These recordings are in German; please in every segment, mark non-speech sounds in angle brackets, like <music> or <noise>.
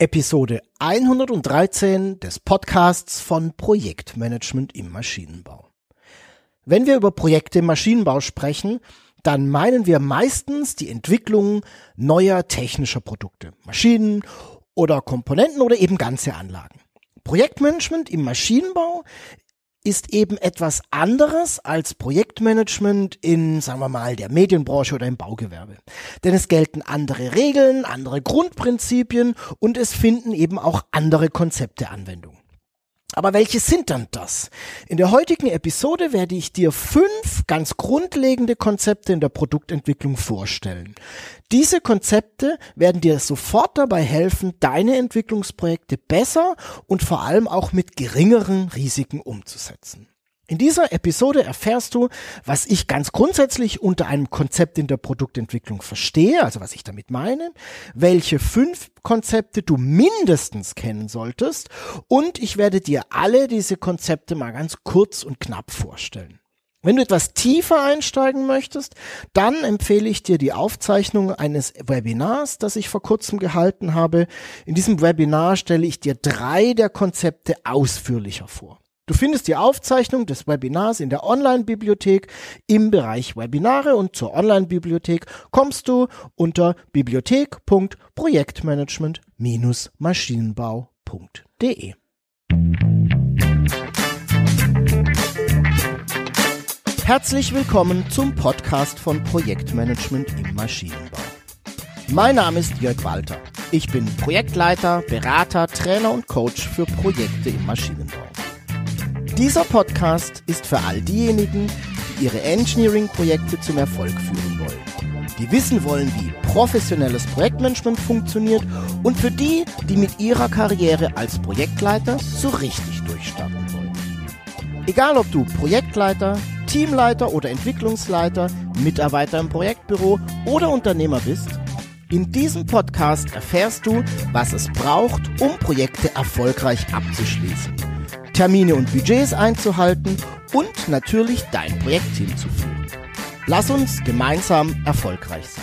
Episode 113 des Podcasts von Projektmanagement im Maschinenbau. Wenn wir über Projekte im Maschinenbau sprechen, dann meinen wir meistens die Entwicklung neuer technischer Produkte, Maschinen oder Komponenten oder eben ganze Anlagen. Projektmanagement im Maschinenbau ist eben etwas anderes als Projektmanagement in, sagen wir mal, der Medienbranche oder im Baugewerbe. Denn es gelten andere Regeln, andere Grundprinzipien und es finden eben auch andere Konzepte Anwendung. Aber welche sind dann das? In der heutigen Episode werde ich dir fünf ganz grundlegende Konzepte in der Produktentwicklung vorstellen. Diese Konzepte werden dir sofort dabei helfen, deine Entwicklungsprojekte besser und vor allem auch mit geringeren Risiken umzusetzen. In dieser Episode erfährst du, was ich ganz grundsätzlich unter einem Konzept in der Produktentwicklung verstehe, also was ich damit meine, welche fünf Konzepte du mindestens kennen solltest und ich werde dir alle diese Konzepte mal ganz kurz und knapp vorstellen. Wenn du etwas tiefer einsteigen möchtest, dann empfehle ich dir die Aufzeichnung eines Webinars, das ich vor kurzem gehalten habe. In diesem Webinar stelle ich dir drei der Konzepte ausführlicher vor. Du findest die Aufzeichnung des Webinars in der Online-Bibliothek im Bereich Webinare und zur Online-Bibliothek kommst du unter bibliothek.projektmanagement-maschinenbau.de. Herzlich willkommen zum Podcast von Projektmanagement im Maschinenbau. Mein Name ist Jörg Walter. Ich bin Projektleiter, Berater, Trainer und Coach für Projekte im Maschinenbau. Dieser Podcast ist für all diejenigen, die ihre Engineering-Projekte zum Erfolg führen wollen. Die wissen wollen, wie professionelles Projektmanagement funktioniert und für die, die mit ihrer Karriere als Projektleiter so richtig durchstarten wollen. Egal ob du Projektleiter, Teamleiter oder Entwicklungsleiter, Mitarbeiter im Projektbüro oder Unternehmer bist, in diesem Podcast erfährst du, was es braucht, um Projekte erfolgreich abzuschließen Termine und Budgets einzuhalten und natürlich dein Projektteam zu führen. Lass uns gemeinsam erfolgreich sein.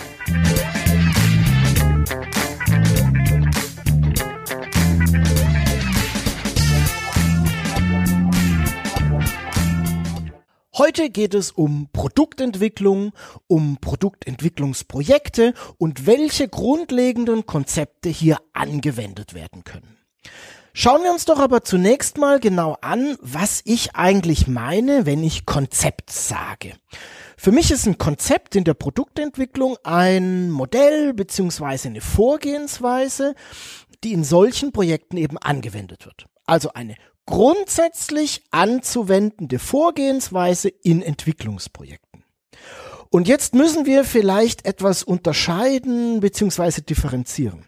Heute geht es um Produktentwicklung, um Produktentwicklungsprojekte und welche grundlegenden Konzepte hier angewendet werden können. Schauen wir uns doch aber zunächst mal genau an, was ich eigentlich meine, wenn ich Konzept sage. Für mich ist ein Konzept in der Produktentwicklung ein Modell beziehungsweise eine Vorgehensweise, die in solchen Projekten eben angewendet wird. Also eine grundsätzlich anzuwendende Vorgehensweise in Entwicklungsprojekten. Und jetzt müssen wir vielleicht etwas unterscheiden beziehungsweise differenzieren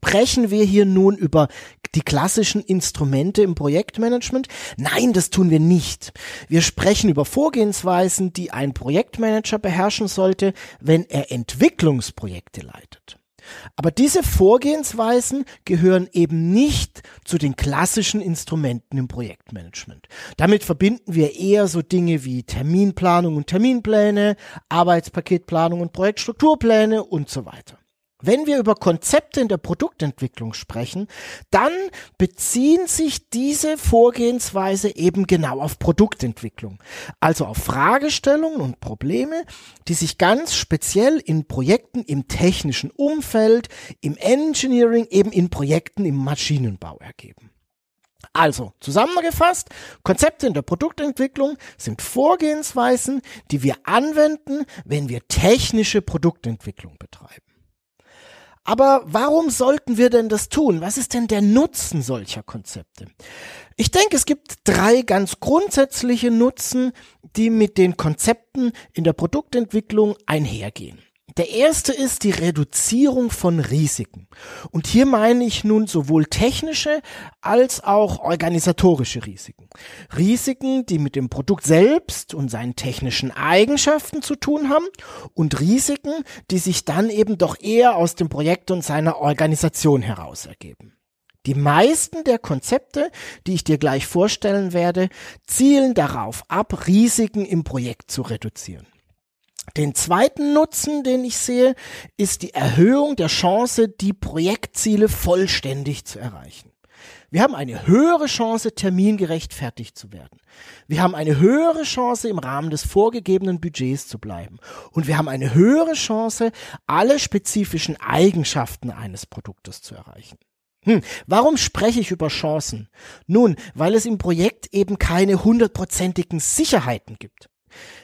Sprechen wir hier nun über die klassischen Instrumente im Projektmanagement? Nein, das tun wir nicht. Wir sprechen über Vorgehensweisen, die ein Projektmanager beherrschen sollte, wenn er Entwicklungsprojekte leitet. Aber diese Vorgehensweisen gehören eben nicht zu den klassischen Instrumenten im Projektmanagement. Damit verbinden wir eher so Dinge wie Terminplanung und Terminpläne, Arbeitspaketplanung und Projektstrukturpläne und so weiter. Wenn wir über Konzepte in der Produktentwicklung sprechen, dann beziehen sich diese Vorgehensweise eben genau auf Produktentwicklung, also auf Fragestellungen und Probleme, die sich ganz speziell in Projekten im technischen Umfeld, im Engineering, eben in Projekten im Maschinenbau ergeben. Also, zusammengefasst, Konzepte in der Produktentwicklung sind Vorgehensweisen, die wir anwenden, wenn wir technische Produktentwicklung betreiben. Aber warum sollten wir denn das tun? Was ist denn der Nutzen solcher Konzepte? Ich denke, es gibt drei ganz grundsätzliche Nutzen, die mit den Konzepten in der Produktentwicklung einhergehen. Der erste ist die Reduzierung von Risiken. Und hier meine ich nun sowohl technische als auch organisatorische Risiken. Risiken, die mit dem Produkt selbst und seinen technischen Eigenschaften zu tun haben und Risiken, die sich dann eben doch eher aus dem Projekt und seiner Organisation heraus ergeben. Die meisten der Konzepte, die ich dir gleich vorstellen werde, zielen darauf ab, Risiken im Projekt zu reduzieren. Den zweiten Nutzen, den ich sehe, ist die Erhöhung der Chance, die Projektziele vollständig zu erreichen. Wir haben eine höhere Chance, termingerecht fertig zu werden. Wir haben eine höhere Chance, im Rahmen des vorgegebenen Budgets zu bleiben. Und wir haben eine höhere Chance, alle spezifischen Eigenschaften eines Produktes zu erreichen. Hm, warum spreche ich über Chancen? Nun, weil es im Projekt eben keine hundertprozentigen Sicherheiten gibt.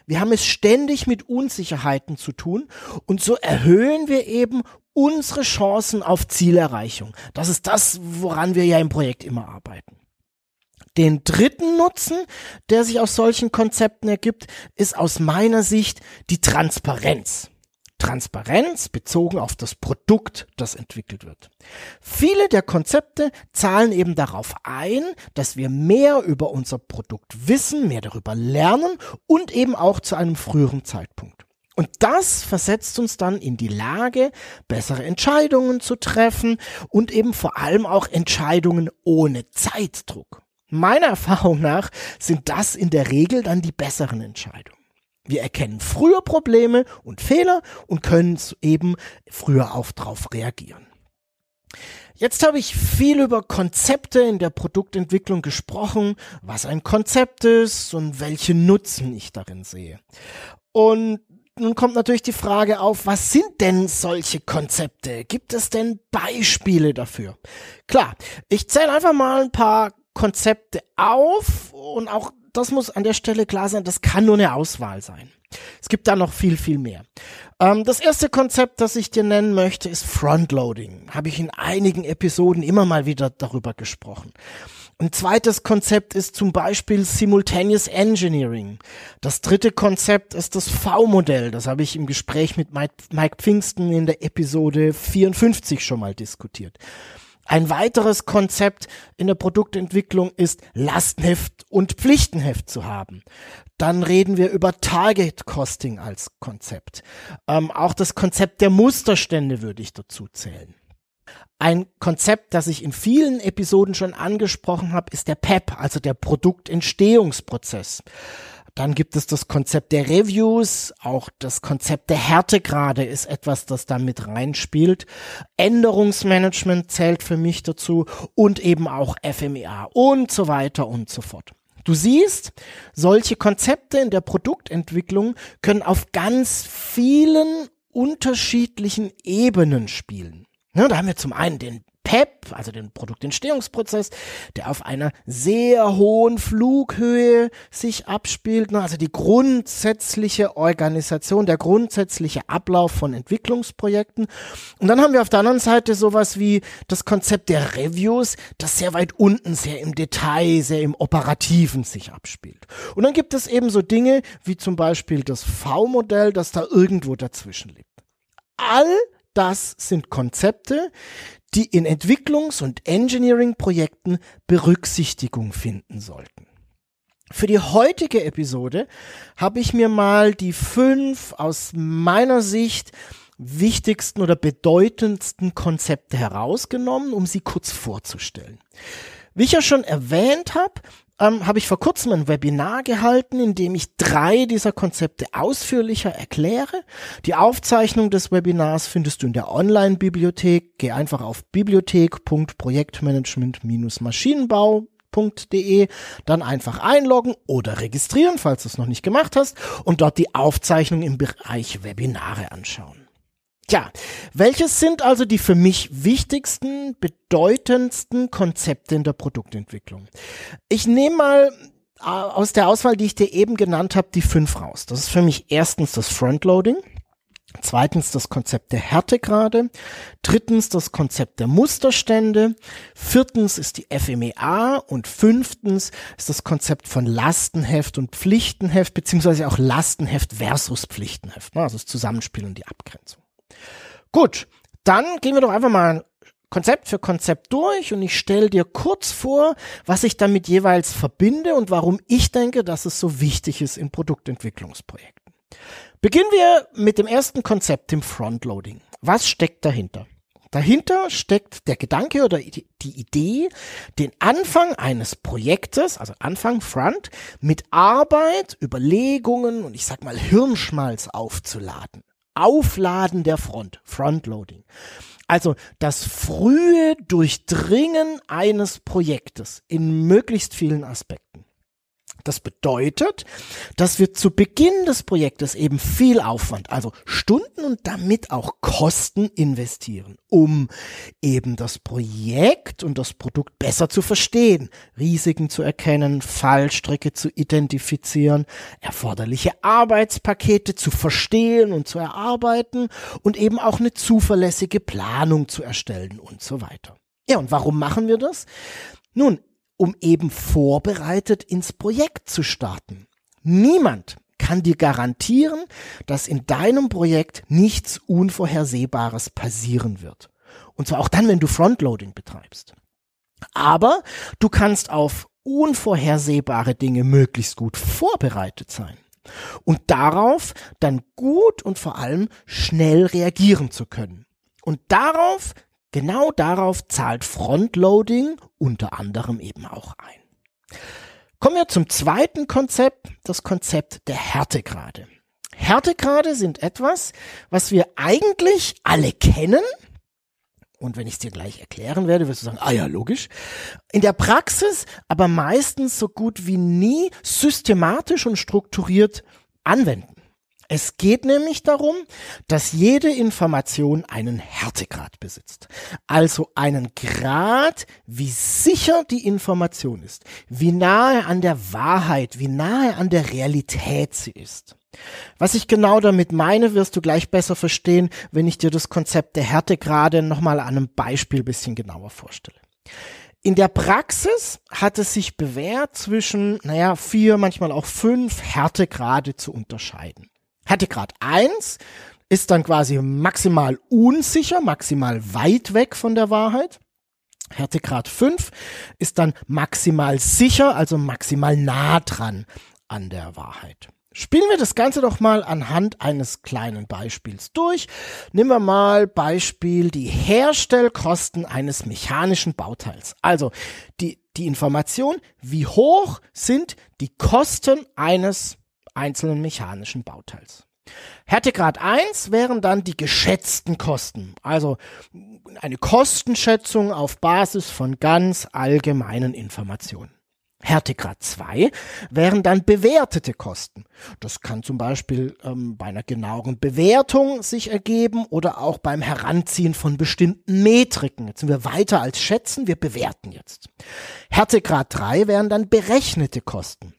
Wir haben es ständig mit Unsicherheiten zu tun und so erhöhen wir eben unsere Chancen auf Zielerreichung. Das ist das, woran wir ja im Projekt immer arbeiten. Den dritten Nutzen, der sich aus solchen Konzepten ergibt, ist aus meiner Sicht die Transparenz. Transparenz bezogen auf das Produkt, das entwickelt wird. Viele der Konzepte zahlen eben darauf ein, dass wir mehr über unser Produkt wissen, mehr darüber lernen und eben auch zu einem früheren Zeitpunkt. Und das versetzt uns dann in die Lage, bessere Entscheidungen zu treffen und eben vor allem auch Entscheidungen ohne Zeitdruck. Meiner <laughs> Erfahrung nach sind das in der Regel dann die besseren Entscheidungen. Wir erkennen früher Probleme und Fehler und können eben früher auch drauf reagieren. Jetzt habe ich viel über Konzepte in der Produktentwicklung gesprochen, was ein Konzept ist und welche Nutzen ich darin sehe. Und nun kommt natürlich die Frage auf, was sind denn solche Konzepte? Gibt es denn Beispiele dafür? Klar, ich zähle einfach mal ein paar Konzepte auf und auch das muss an der Stelle klar sein, das kann nur eine Auswahl sein. Es gibt da noch viel, viel mehr. Ähm, das erste Konzept, das ich dir nennen möchte, ist Frontloading. Habe ich in einigen Episoden immer mal wieder darüber gesprochen. Ein zweites Konzept ist zum Beispiel Simultaneous Engineering. Das dritte Konzept ist das V-Modell. Das habe ich im Gespräch mit Mike Pfingsten in der Episode 54 schon mal diskutiert. Ein weiteres Konzept in der Produktentwicklung ist Lastenheft und Pflichtenheft zu haben. Dann reden wir über Target Costing als Konzept. Ähm, auch das Konzept der Musterstände würde ich dazu zählen. Ein Konzept, das ich in vielen Episoden schon angesprochen habe, ist der PEP, also der Produktentstehungsprozess. Dann gibt es das Konzept der Reviews, auch das Konzept der Härtegrade ist etwas, das da mit reinspielt. Änderungsmanagement zählt für mich dazu und eben auch FMEA und so weiter und so fort. Du siehst, solche Konzepte in der Produktentwicklung können auf ganz vielen unterschiedlichen Ebenen spielen. Ja, da haben wir zum einen den PEP, also den Produktentstehungsprozess, der auf einer sehr hohen Flughöhe sich abspielt, ne? also die grundsätzliche Organisation, der grundsätzliche Ablauf von Entwicklungsprojekten. Und dann haben wir auf der anderen Seite sowas wie das Konzept der Reviews, das sehr weit unten, sehr im Detail, sehr im Operativen sich abspielt. Und dann gibt es eben so Dinge wie zum Beispiel das V-Modell, das da irgendwo dazwischen liegt. All das sind Konzepte, die in Entwicklungs- und Engineering-Projekten Berücksichtigung finden sollten. Für die heutige Episode habe ich mir mal die fünf aus meiner Sicht wichtigsten oder bedeutendsten Konzepte herausgenommen, um sie kurz vorzustellen. Wie ich ja schon erwähnt habe, ähm, habe ich vor kurzem ein Webinar gehalten, in dem ich drei dieser Konzepte ausführlicher erkläre. Die Aufzeichnung des Webinars findest du in der Online-Bibliothek. Geh einfach auf bibliothek.projektmanagement-maschinenbau.de, dann einfach einloggen oder registrieren, falls du es noch nicht gemacht hast, und dort die Aufzeichnung im Bereich Webinare anschauen. Tja, welches sind also die für mich wichtigsten, bedeutendsten Konzepte in der Produktentwicklung? Ich nehme mal äh, aus der Auswahl, die ich dir eben genannt habe, die fünf raus. Das ist für mich erstens das Frontloading. Zweitens das Konzept der Härtegrade. Drittens das Konzept der Musterstände. Viertens ist die FMEA und fünftens ist das Konzept von Lastenheft und Pflichtenheft, beziehungsweise auch Lastenheft versus Pflichtenheft. Also das Zusammenspiel und die Abgrenzung. Gut, dann gehen wir doch einfach mal Konzept für Konzept durch und ich stelle dir kurz vor, was ich damit jeweils verbinde und warum ich denke, dass es so wichtig ist in Produktentwicklungsprojekten. Beginnen wir mit dem ersten Konzept, dem Frontloading. Was steckt dahinter? Dahinter steckt der Gedanke oder die Idee, den Anfang eines Projektes, also Anfang Front, mit Arbeit, Überlegungen und ich sag mal Hirnschmalz aufzuladen. Aufladen der Front, Frontloading. Also das frühe Durchdringen eines Projektes in möglichst vielen Aspekten. Das bedeutet, dass wir zu Beginn des Projektes eben viel Aufwand, also Stunden und damit auch Kosten investieren, um eben das Projekt und das Produkt besser zu verstehen, Risiken zu erkennen, Fallstricke zu identifizieren, erforderliche Arbeitspakete zu verstehen und zu erarbeiten und eben auch eine zuverlässige Planung zu erstellen und so weiter. Ja, und warum machen wir das? Nun, um eben vorbereitet ins Projekt zu starten. Niemand kann dir garantieren, dass in deinem Projekt nichts Unvorhersehbares passieren wird. Und zwar auch dann, wenn du Frontloading betreibst. Aber du kannst auf unvorhersehbare Dinge möglichst gut vorbereitet sein und darauf dann gut und vor allem schnell reagieren zu können. Und darauf Genau darauf zahlt Frontloading unter anderem eben auch ein. Kommen wir zum zweiten Konzept, das Konzept der Härtegrade. Härtegrade sind etwas, was wir eigentlich alle kennen. Und wenn ich es dir gleich erklären werde, wirst du sagen, ah ja, logisch. In der Praxis aber meistens so gut wie nie systematisch und strukturiert anwenden. Es geht nämlich darum, dass jede Information einen Härtegrad besitzt. Also einen Grad, wie sicher die Information ist, wie nahe an der Wahrheit, wie nahe an der Realität sie ist. Was ich genau damit meine, wirst du gleich besser verstehen, wenn ich dir das Konzept der Härtegrade nochmal an einem Beispiel bisschen genauer vorstelle. In der Praxis hat es sich bewährt, zwischen, naja, vier, manchmal auch fünf Härtegrade zu unterscheiden. Härtegrad 1 ist dann quasi maximal unsicher, maximal weit weg von der Wahrheit. Härtegrad 5 ist dann maximal sicher, also maximal nah dran an der Wahrheit. Spielen wir das Ganze doch mal anhand eines kleinen Beispiels durch. Nehmen wir mal Beispiel die Herstellkosten eines mechanischen Bauteils. Also die, die Information, wie hoch sind die Kosten eines einzelnen mechanischen Bauteils. Härtegrad 1 wären dann die geschätzten Kosten, also eine Kostenschätzung auf Basis von ganz allgemeinen Informationen. Härtegrad 2 wären dann bewertete Kosten. Das kann zum Beispiel ähm, bei einer genaueren Bewertung sich ergeben oder auch beim Heranziehen von bestimmten Metriken. Jetzt sind wir weiter als schätzen, wir bewerten jetzt. Härtegrad 3 wären dann berechnete Kosten.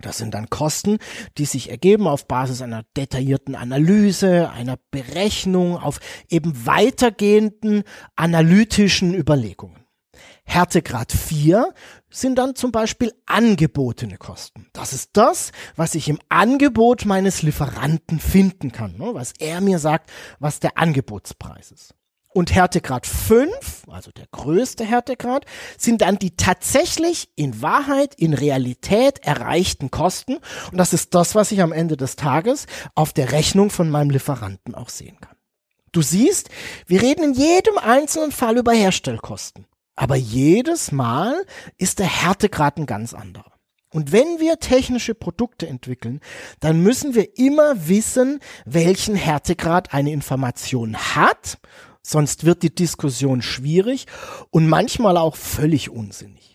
Das sind dann Kosten, die sich ergeben auf Basis einer detaillierten Analyse, einer Berechnung, auf eben weitergehenden analytischen Überlegungen. Härtegrad 4 sind dann zum Beispiel angebotene Kosten. Das ist das, was ich im Angebot meines Lieferanten finden kann, ne? was er mir sagt, was der Angebotspreis ist. Und Härtegrad 5, also der größte Härtegrad, sind dann die tatsächlich in Wahrheit, in Realität erreichten Kosten. Und das ist das, was ich am Ende des Tages auf der Rechnung von meinem Lieferanten auch sehen kann. Du siehst, wir reden in jedem einzelnen Fall über Herstellkosten. Aber jedes Mal ist der Härtegrad ein ganz anderer. Und wenn wir technische Produkte entwickeln, dann müssen wir immer wissen, welchen Härtegrad eine Information hat Sonst wird die Diskussion schwierig und manchmal auch völlig unsinnig.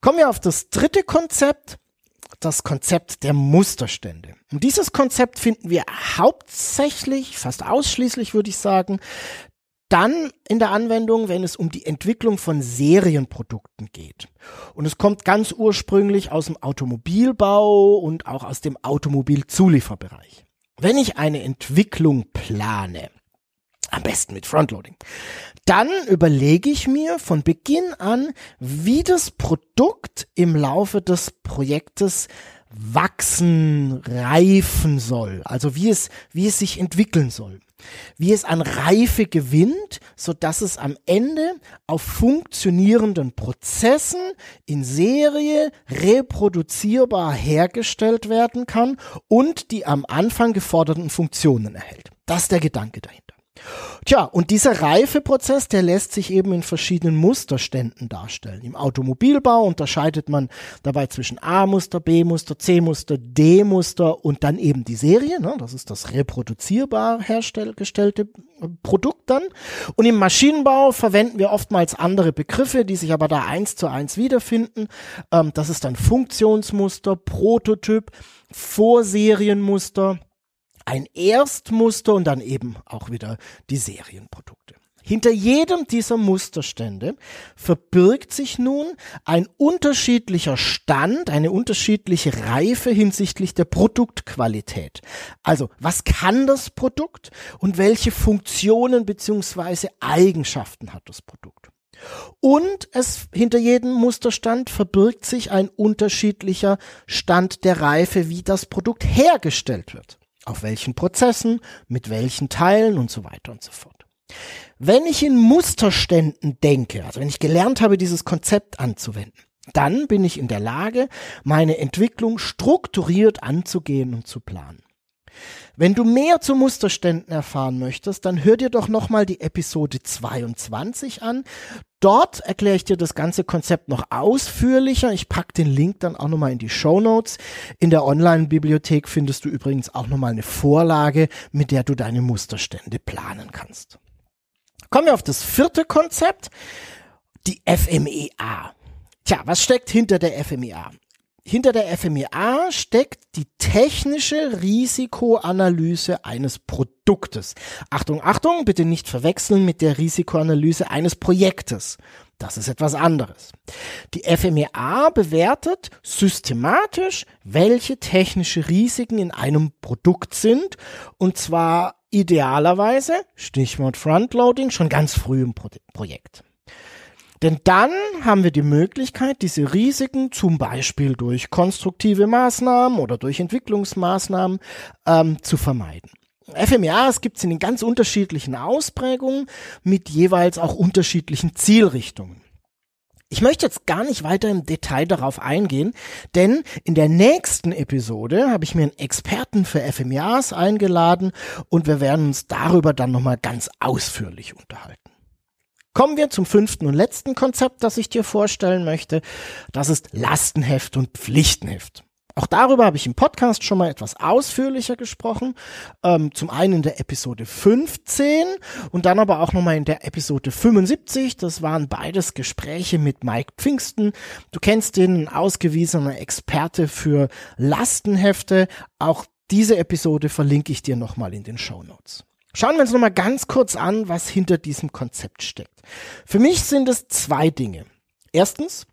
Kommen wir auf das dritte Konzept, das Konzept der Musterstände. Und dieses Konzept finden wir hauptsächlich, fast ausschließlich würde ich sagen, dann in der Anwendung, wenn es um die Entwicklung von Serienprodukten geht. Und es kommt ganz ursprünglich aus dem Automobilbau und auch aus dem Automobilzulieferbereich. Wenn ich eine Entwicklung plane, am besten mit Frontloading. Dann überlege ich mir von Beginn an, wie das Produkt im Laufe des Projektes wachsen, reifen soll. Also wie es, wie es sich entwickeln soll. Wie es an Reife gewinnt, so dass es am Ende auf funktionierenden Prozessen in Serie reproduzierbar hergestellt werden kann und die am Anfang geforderten Funktionen erhält. Das ist der Gedanke dahinter. Tja, und dieser Reifeprozess, der lässt sich eben in verschiedenen Musterständen darstellen. Im Automobilbau unterscheidet man dabei zwischen A-Muster, B-Muster, C-Muster, D-Muster und dann eben die Serie. Ne? Das ist das reproduzierbar hergestellte Produkt dann. Und im Maschinenbau verwenden wir oftmals andere Begriffe, die sich aber da eins zu eins wiederfinden. Ähm, das ist dann Funktionsmuster, Prototyp, Vorserienmuster ein Erstmuster und dann eben auch wieder die Serienprodukte. Hinter jedem dieser Musterstände verbirgt sich nun ein unterschiedlicher Stand, eine unterschiedliche Reife hinsichtlich der Produktqualität. Also, was kann das Produkt und welche Funktionen beziehungsweise Eigenschaften hat das Produkt? Und es hinter jedem Musterstand verbirgt sich ein unterschiedlicher Stand der Reife, wie das Produkt hergestellt wird auf welchen Prozessen, mit welchen Teilen und so weiter und so fort. Wenn ich in Musterständen denke, also wenn ich gelernt habe, dieses Konzept anzuwenden, dann bin ich in der Lage, meine Entwicklung strukturiert anzugehen und zu planen. Wenn du mehr zu Musterständen erfahren möchtest, dann hör dir doch nochmal die Episode 22 an. Dort erkläre ich dir das ganze Konzept noch ausführlicher. Ich packe den Link dann auch nochmal in die Show Notes. In der Online-Bibliothek findest du übrigens auch nochmal eine Vorlage, mit der du deine Musterstände planen kannst. Kommen wir auf das vierte Konzept, die FMEA. Tja, was steckt hinter der FMEA? Hinter der FMEA steckt die technische Risikoanalyse eines Produktes. Achtung, Achtung, bitte nicht verwechseln mit der Risikoanalyse eines Projektes. Das ist etwas anderes. Die FMEA bewertet systematisch, welche technische Risiken in einem Produkt sind, und zwar idealerweise, Stichwort Frontloading, schon ganz früh im Pro Projekt. Denn dann haben wir die Möglichkeit, diese Risiken zum Beispiel durch konstruktive Maßnahmen oder durch Entwicklungsmaßnahmen ähm, zu vermeiden. FMEAs gibt es in den ganz unterschiedlichen Ausprägungen mit jeweils auch unterschiedlichen Zielrichtungen. Ich möchte jetzt gar nicht weiter im Detail darauf eingehen, denn in der nächsten Episode habe ich mir einen Experten für FMEAs eingeladen und wir werden uns darüber dann nochmal ganz ausführlich unterhalten. Kommen wir zum fünften und letzten Konzept, das ich dir vorstellen möchte. Das ist Lastenheft und Pflichtenheft. Auch darüber habe ich im Podcast schon mal etwas ausführlicher gesprochen. Ähm, zum einen in der Episode 15 und dann aber auch nochmal in der Episode 75. Das waren beides Gespräche mit Mike Pfingsten. Du kennst den, ein ausgewiesener Experte für Lastenhefte. Auch diese Episode verlinke ich dir nochmal in den Show Notes. Schauen wir uns nochmal ganz kurz an, was hinter diesem Konzept steckt. Für mich sind es zwei Dinge. Erstens,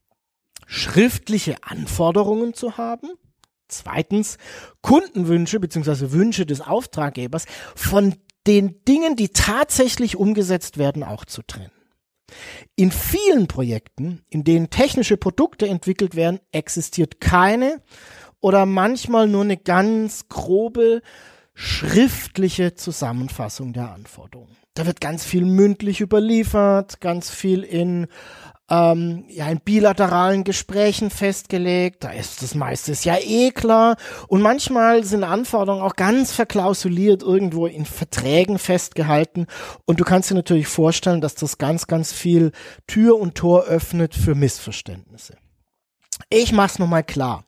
schriftliche Anforderungen zu haben. Zweitens, Kundenwünsche bzw. Wünsche des Auftraggebers von den Dingen, die tatsächlich umgesetzt werden, auch zu trennen. In vielen Projekten, in denen technische Produkte entwickelt werden, existiert keine oder manchmal nur eine ganz grobe schriftliche Zusammenfassung der Anforderungen. Da wird ganz viel mündlich überliefert, ganz viel in, ähm, ja, in bilateralen Gesprächen festgelegt. Da ist das meiste ja eh klar. Und manchmal sind Anforderungen auch ganz verklausuliert irgendwo in Verträgen festgehalten. Und du kannst dir natürlich vorstellen, dass das ganz, ganz viel Tür und Tor öffnet für Missverständnisse. Ich mach's nochmal klar.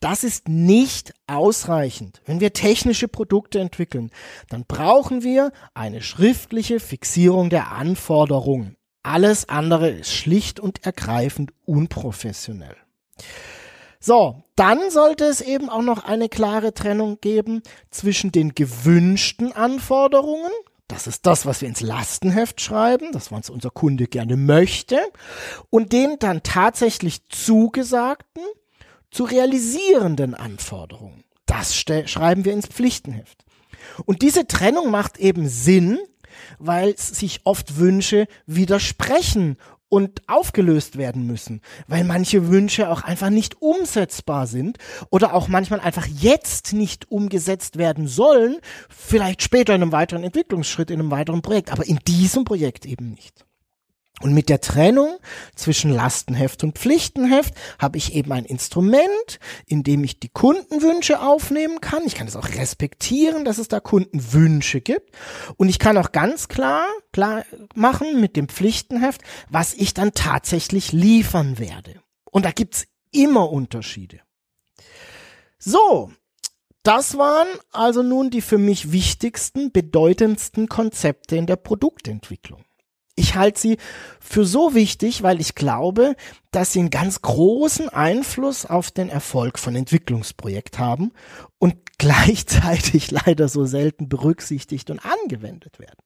Das ist nicht ausreichend. Wenn wir technische Produkte entwickeln, dann brauchen wir eine schriftliche Fixierung der Anforderungen. Alles andere ist schlicht und ergreifend unprofessionell. So, dann sollte es eben auch noch eine klare Trennung geben zwischen den gewünschten Anforderungen, das ist das, was wir ins Lastenheft schreiben, das was unser Kunde gerne möchte, und den dann tatsächlich zugesagten, zu realisierenden Anforderungen. Das schreiben wir ins Pflichtenheft. Und diese Trennung macht eben Sinn, weil sich oft Wünsche widersprechen und aufgelöst werden müssen, weil manche Wünsche auch einfach nicht umsetzbar sind oder auch manchmal einfach jetzt nicht umgesetzt werden sollen, vielleicht später in einem weiteren Entwicklungsschritt, in einem weiteren Projekt, aber in diesem Projekt eben nicht. Und mit der Trennung zwischen Lastenheft und Pflichtenheft habe ich eben ein Instrument, in dem ich die Kundenwünsche aufnehmen kann. Ich kann es auch respektieren, dass es da Kundenwünsche gibt. Und ich kann auch ganz klar, klar machen mit dem Pflichtenheft, was ich dann tatsächlich liefern werde. Und da gibt's immer Unterschiede. So, das waren also nun die für mich wichtigsten, bedeutendsten Konzepte in der Produktentwicklung. Ich halte sie für so wichtig, weil ich glaube, dass sie einen ganz großen Einfluss auf den Erfolg von Entwicklungsprojekt haben und <laughs> gleichzeitig leider so selten berücksichtigt und angewendet werden.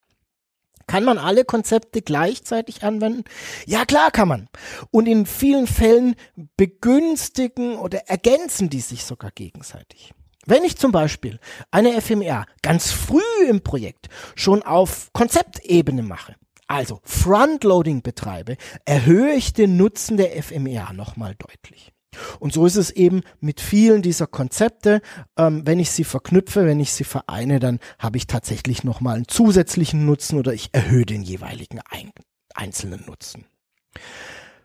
Kann man alle Konzepte gleichzeitig anwenden? Ja, klar kann man. Und in vielen Fällen begünstigen oder ergänzen die sich sogar gegenseitig. Wenn ich zum Beispiel eine FMR ganz früh im Projekt schon auf Konzeptebene mache, also Frontloading betreibe, erhöhe ich den Nutzen der FMEA nochmal deutlich. Und so ist es eben mit vielen dieser Konzepte. Ähm, wenn ich sie verknüpfe, wenn ich sie vereine, dann habe ich tatsächlich nochmal einen zusätzlichen Nutzen oder ich erhöhe den jeweiligen ein einzelnen Nutzen.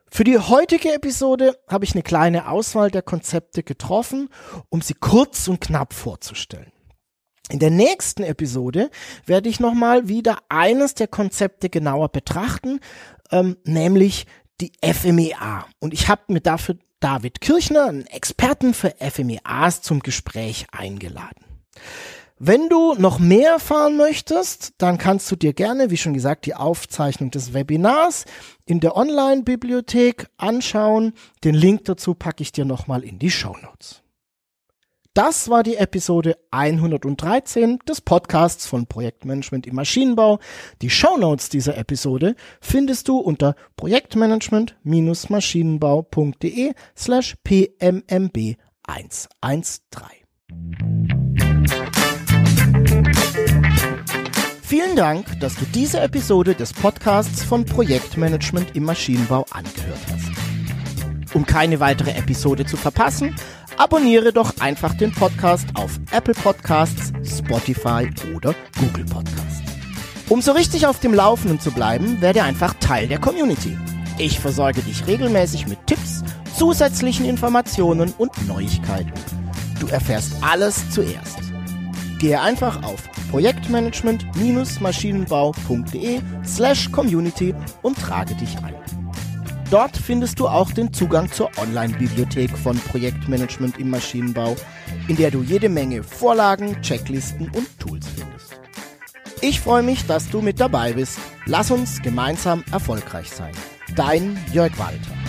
Für die heutige Episode habe ich eine kleine Auswahl der Konzepte getroffen, um sie kurz und knapp vorzustellen. In der nächsten Episode werde ich nochmal wieder eines der Konzepte genauer betrachten, ähm, nämlich die FMEA. Und ich habe mir dafür David Kirchner, einen Experten für FMEAs, zum Gespräch eingeladen. Wenn du noch mehr erfahren möchtest, dann kannst du dir gerne, wie schon gesagt, die Aufzeichnung des Webinars in der Online-Bibliothek anschauen. Den Link dazu packe ich dir nochmal in die Show Notes. Das war die Episode 113 des Podcasts von Projektmanagement im Maschinenbau. Die Shownotes dieser Episode findest du unter projektmanagement-maschinenbau.de slash pmmb 113. Vielen Dank, dass du diese Episode des Podcasts von Projektmanagement im Maschinenbau angehört hast. Um keine weitere Episode zu verpassen, abonniere doch einfach den Podcast auf Apple Podcasts, Spotify oder Google Podcasts. Um so richtig auf dem Laufenden zu bleiben, werde einfach Teil der Community. Ich versorge dich regelmäßig mit Tipps, zusätzlichen Informationen und Neuigkeiten. Du erfährst alles zuerst. Gehe einfach auf projektmanagement-maschinenbau.de slash community und trage dich ein. Dort findest du auch den Zugang zur Online-Bibliothek von Projektmanagement im Maschinenbau, in der du jede Menge Vorlagen, Checklisten und Tools findest. Ich freue mich, dass du mit dabei bist. Lass uns gemeinsam erfolgreich sein. Dein Jörg Walter.